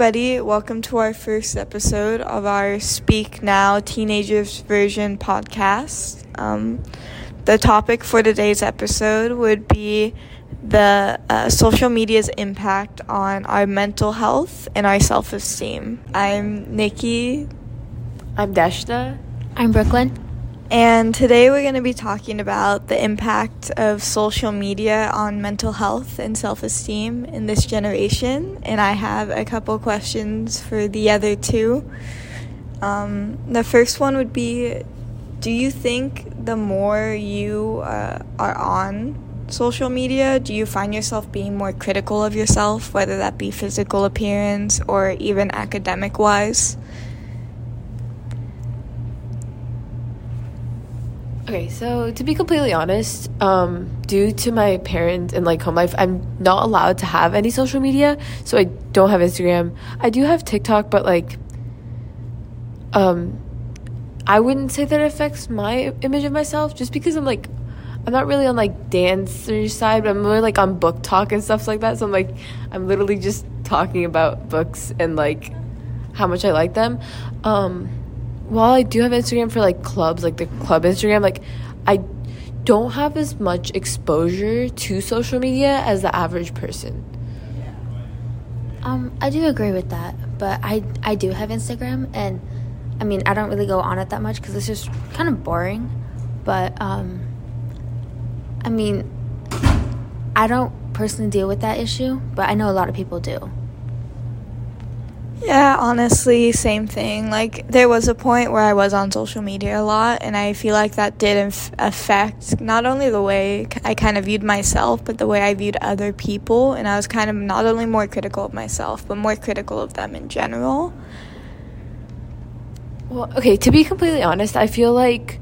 everybody. Welcome to our first episode of our Speak Now Teenagers Version podcast. Um, the topic for today's episode would be the uh, social media's impact on our mental health and our self esteem. I'm Nikki. I'm Deshna. I'm Brookelyn. And today we're going to be talking about the impact of social media on mental health and self esteem in this generation. And I have a couple questions for the other two. Um, the first one would be Do you think the more you uh, are on social media, do you find yourself being more critical of yourself, whether that be physical appearance or even academic wise? Okay, so to be completely honest, um, due to my parents and like home life, I'm not allowed to have any social media. So I don't have Instagram. I do have TikTok, but like, um, I wouldn't say that affects my image of myself just because I'm like, I'm not really on like dancer side, but I'm more like on BookTok and stuff like that. So I'm like, I'm literally just talking about books and like how much I like them. Um, while I do have Instagram for like clubs, like the club Instagram, like I don't have as much exposure to social media as the average person. Um, I do agree with that, but I I do have Instagram, and I mean I don't really go on it that much because it's just kind of boring. But um, I mean, I don't personally deal with that issue, but I know a lot of people do. Yeah, honestly, same thing. Like, there was a point where I was on social media a lot, and I feel like that did inf- affect not only the way I kind of viewed myself, but the way I viewed other people. And I was kind of not only more critical of myself, but more critical of them in general. Well, okay, to be completely honest, I feel like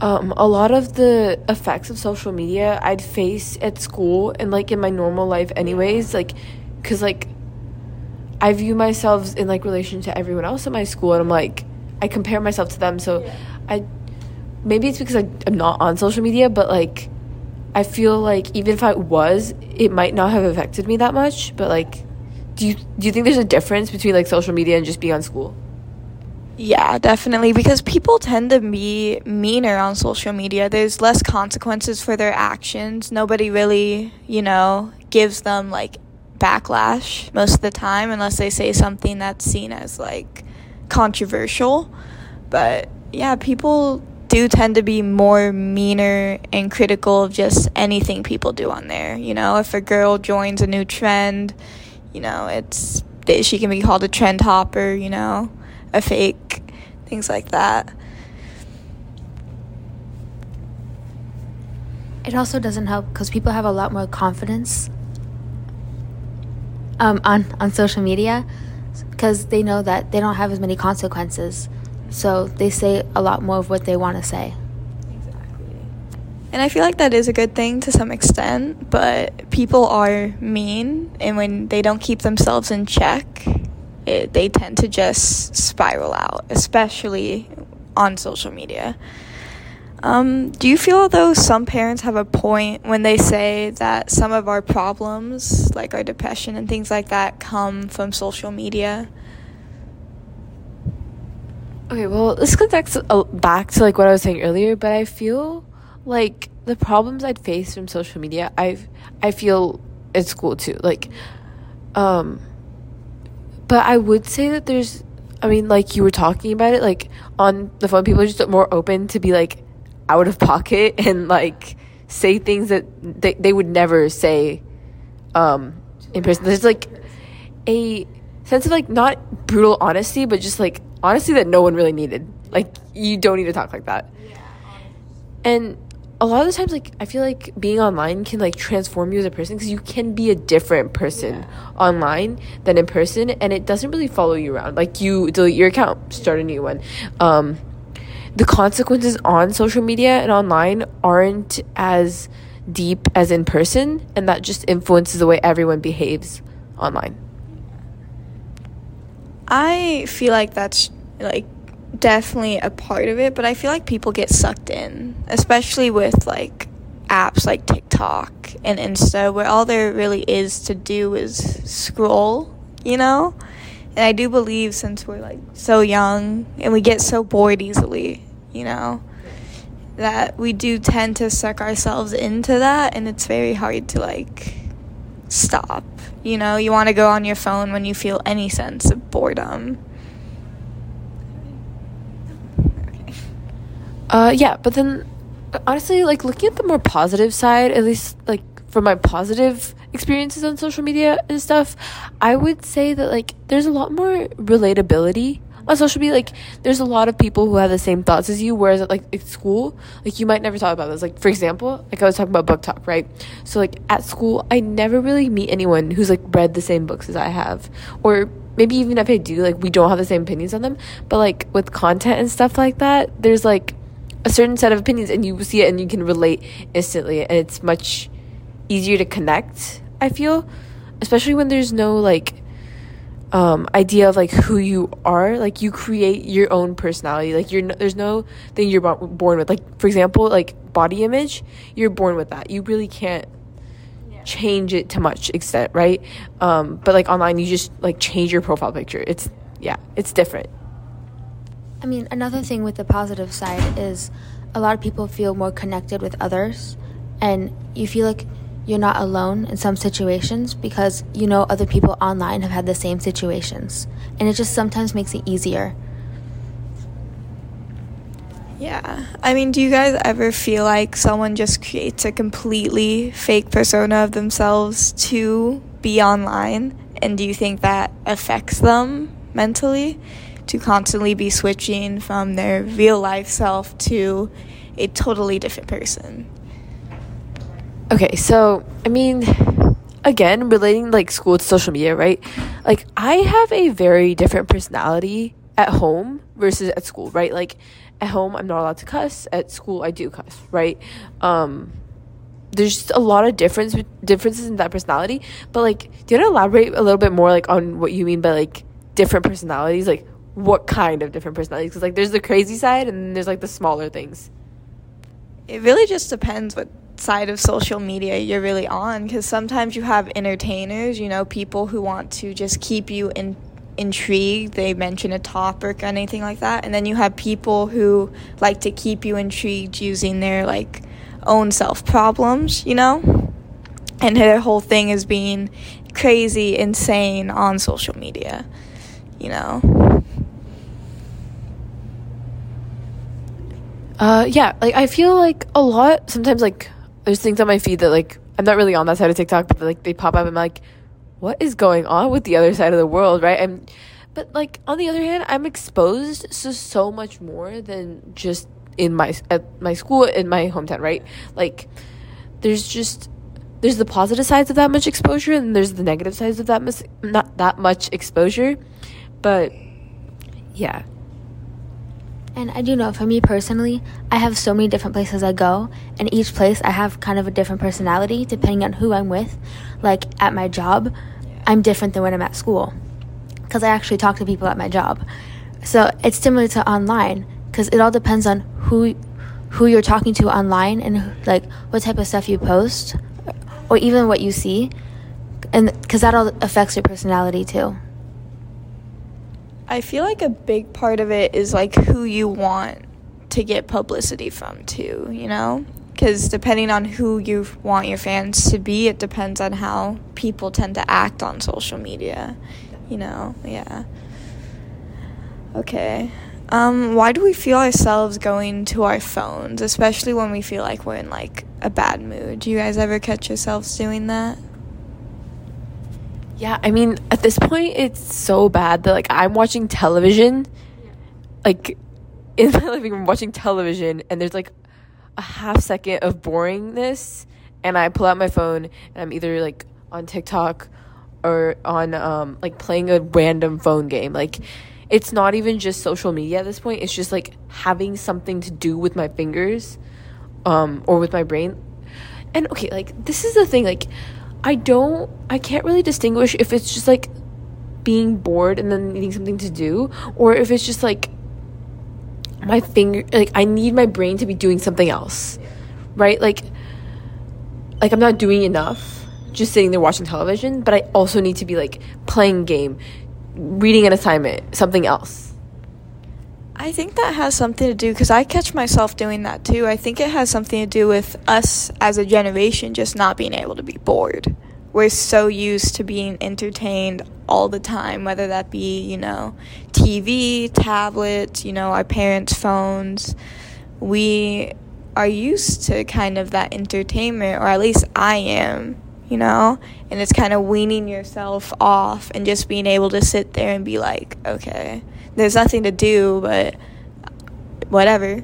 um, a lot of the effects of social media I'd face at school and like in my normal life, anyways, like, because like, I view myself in like relation to everyone else in my school, and I'm like, I compare myself to them. So, yeah. I maybe it's because I, I'm not on social media, but like, I feel like even if I was, it might not have affected me that much. But like, do you do you think there's a difference between like social media and just being on school? Yeah, definitely. Because people tend to be meaner on social media. There's less consequences for their actions. Nobody really, you know, gives them like backlash most of the time unless they say something that's seen as like controversial. But yeah, people do tend to be more meaner and critical of just anything people do on there. You know, if a girl joins a new trend, you know, it's she can be called a trend hopper, you know, a fake, things like that. It also doesn't help because people have a lot more confidence um, on on social media because they know that they don't have as many consequences. So they say a lot more of what they want to say. Exactly. And I feel like that is a good thing to some extent, but people are mean, and when they don't keep themselves in check, it, they tend to just spiral out, especially on social media. Um, do you feel though some parents have a point when they say that some of our problems, like our depression and things like that, come from social media? Okay, well, this connects back to like what I was saying earlier, but I feel like the problems I'd face from social media, I I feel at school too. Like, um, but I would say that there's, I mean, like you were talking about it, like on the phone, people are just more open to be like out of pocket and like say things that they, they would never say um in person. There's like a sense of like not brutal honesty but just like honesty that no one really needed. Like you don't need to talk like that. And a lot of the times like i feel like being online can like transform you as a person because you can be a different person yeah. online than in person and it doesn't really follow you around. Like you delete your account start a new one. Um the consequences on social media and online aren't as deep as in person, and that just influences the way everyone behaves online. I feel like that's like definitely a part of it, but I feel like people get sucked in, especially with like apps like TikTok and Insta, where all there really is to do is scroll, you know? And I do believe since we're like so young and we get so bored easily, you know, that we do tend to suck ourselves into that and it's very hard to like stop. You know, you want to go on your phone when you feel any sense of boredom. Uh, yeah, but then honestly, like looking at the more positive side, at least like from my positive experiences on social media and stuff, I would say that like there's a lot more relatability on social media. Like there's a lot of people who have the same thoughts as you, whereas at, like at school, like you might never talk about this. Like for example, like I was talking about BookTok, right? So like at school, I never really meet anyone who's like read the same books as I have, or maybe even if I do, like we don't have the same opinions on them. But like with content and stuff like that, there's like a certain set of opinions and you see it and you can relate instantly and it's much easier to connect i feel especially when there's no like um, idea of like who you are. Like you create your own personality. Like you're no, there's no thing you're born with. Like for example like body image you're born with that. You really can't change it to much extent right? Um, but like online you just like change your profile picture. It's yeah it's different. I mean, another thing with the positive side is a lot of people feel more connected with others, and you feel like you're not alone in some situations because you know other people online have had the same situations, and it just sometimes makes it easier. Yeah. I mean, do you guys ever feel like someone just creates a completely fake persona of themselves to be online? And do you think that affects them mentally? to constantly be switching from their real life self to a totally different person. Okay, so I mean, again, relating like school to social media, right? Like, I have a very different personality at home versus at school, right? Like, at home, I'm not allowed to cuss. At school, I do cuss, right? Um, there's just a lot of difference differences in that personality. But like, do you want to elaborate a little bit more, like, on what you mean by like different personalities? Like, what kind of different personalities because like there's the crazy side and there's like the smaller things it really just depends what side of social media you're really on because sometimes you have entertainers you know people who want to just keep you in intrigued they mention a topic or anything like that and then you have people who like to keep you intrigued using their like own self problems you know and their whole thing is being crazy insane on social media you know Uh, yeah, like I feel like a lot. Sometimes like there's things on my feed that like I'm not really on that side of TikTok, but like they pop up. and I'm like, what is going on with the other side of the world, right? I'm, but like on the other hand, I'm exposed to so much more than just in my at my school in my hometown, right? Like there's just there's the positive sides of that much exposure and there's the negative sides of that mis- not that much exposure, but yeah and I do know for me personally, I have so many different places I go, and each place I have kind of a different personality depending on who I'm with. Like at my job, I'm different than when I'm at school because I actually talk to people at my job. So it's similar to online because it all depends on who who you're talking to online and like what type of stuff you post or even what you see and because that all affects your personality too I feel like a big part of it is like who you want to get publicity from too, you know? Because depending on who you want your fans to be, it depends on how people tend to act on social media, you know? Yeah. Okay. Um, why do we feel ourselves going to our phones, especially when we feel like we're in like a bad mood? Do you guys ever catch yourselves doing that? Yeah, I mean, at this point, it's so bad that like I'm watching television, like in my living room watching television, and there's like a half second of boringness, and I pull out my phone and I'm either like on TikTok or on um like playing a random phone game. Like it's not even just social media at this point. It's just like having something to do with my fingers um or with my brain. And okay, like this is the thing like I don't, I can't really distinguish if it's just like being bored and then needing something to do, or if it's just like my finger, like I need my brain to be doing something else, right? Like, like I'm not doing enough just sitting there watching television, but I also need to be like playing game, reading an assignment, something else? I think that has something to do because I catch myself doing that too. I think it has something to do with us as a generation just not being able to be bored. We're so used to being entertained all the time, whether that be, you know, TV, tablets, you know, our parents' phones. We are used to kind of that entertainment, or at least I am, you know? And it's kind of weaning yourself off and just being able to sit there and be like, okay, there's nothing to do, but whatever.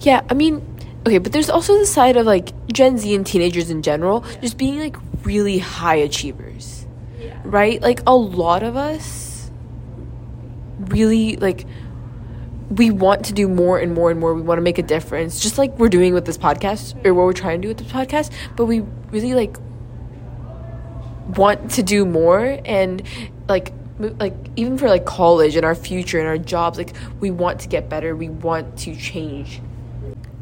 Yeah, I mean, okay, but there's also the side of like Gen Z and teenagers in general just being like really high achievers. Yeah. Right? Like a lot of us really like we want to do more and more and more. We want to make a difference, just like we're doing with this podcast or what we're trying to do with this podcast. But we really like want to do more and like like even for like college and our future and our jobs like we want to get better. We want to change.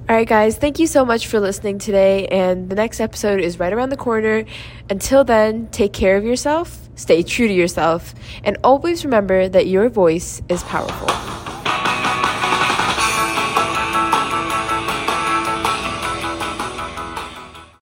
All right guys. Thank you so much for listening today. And the next episode is right around the corner. Until then take care of yourself. Stay true to yourself. And always remember that your voice is powerful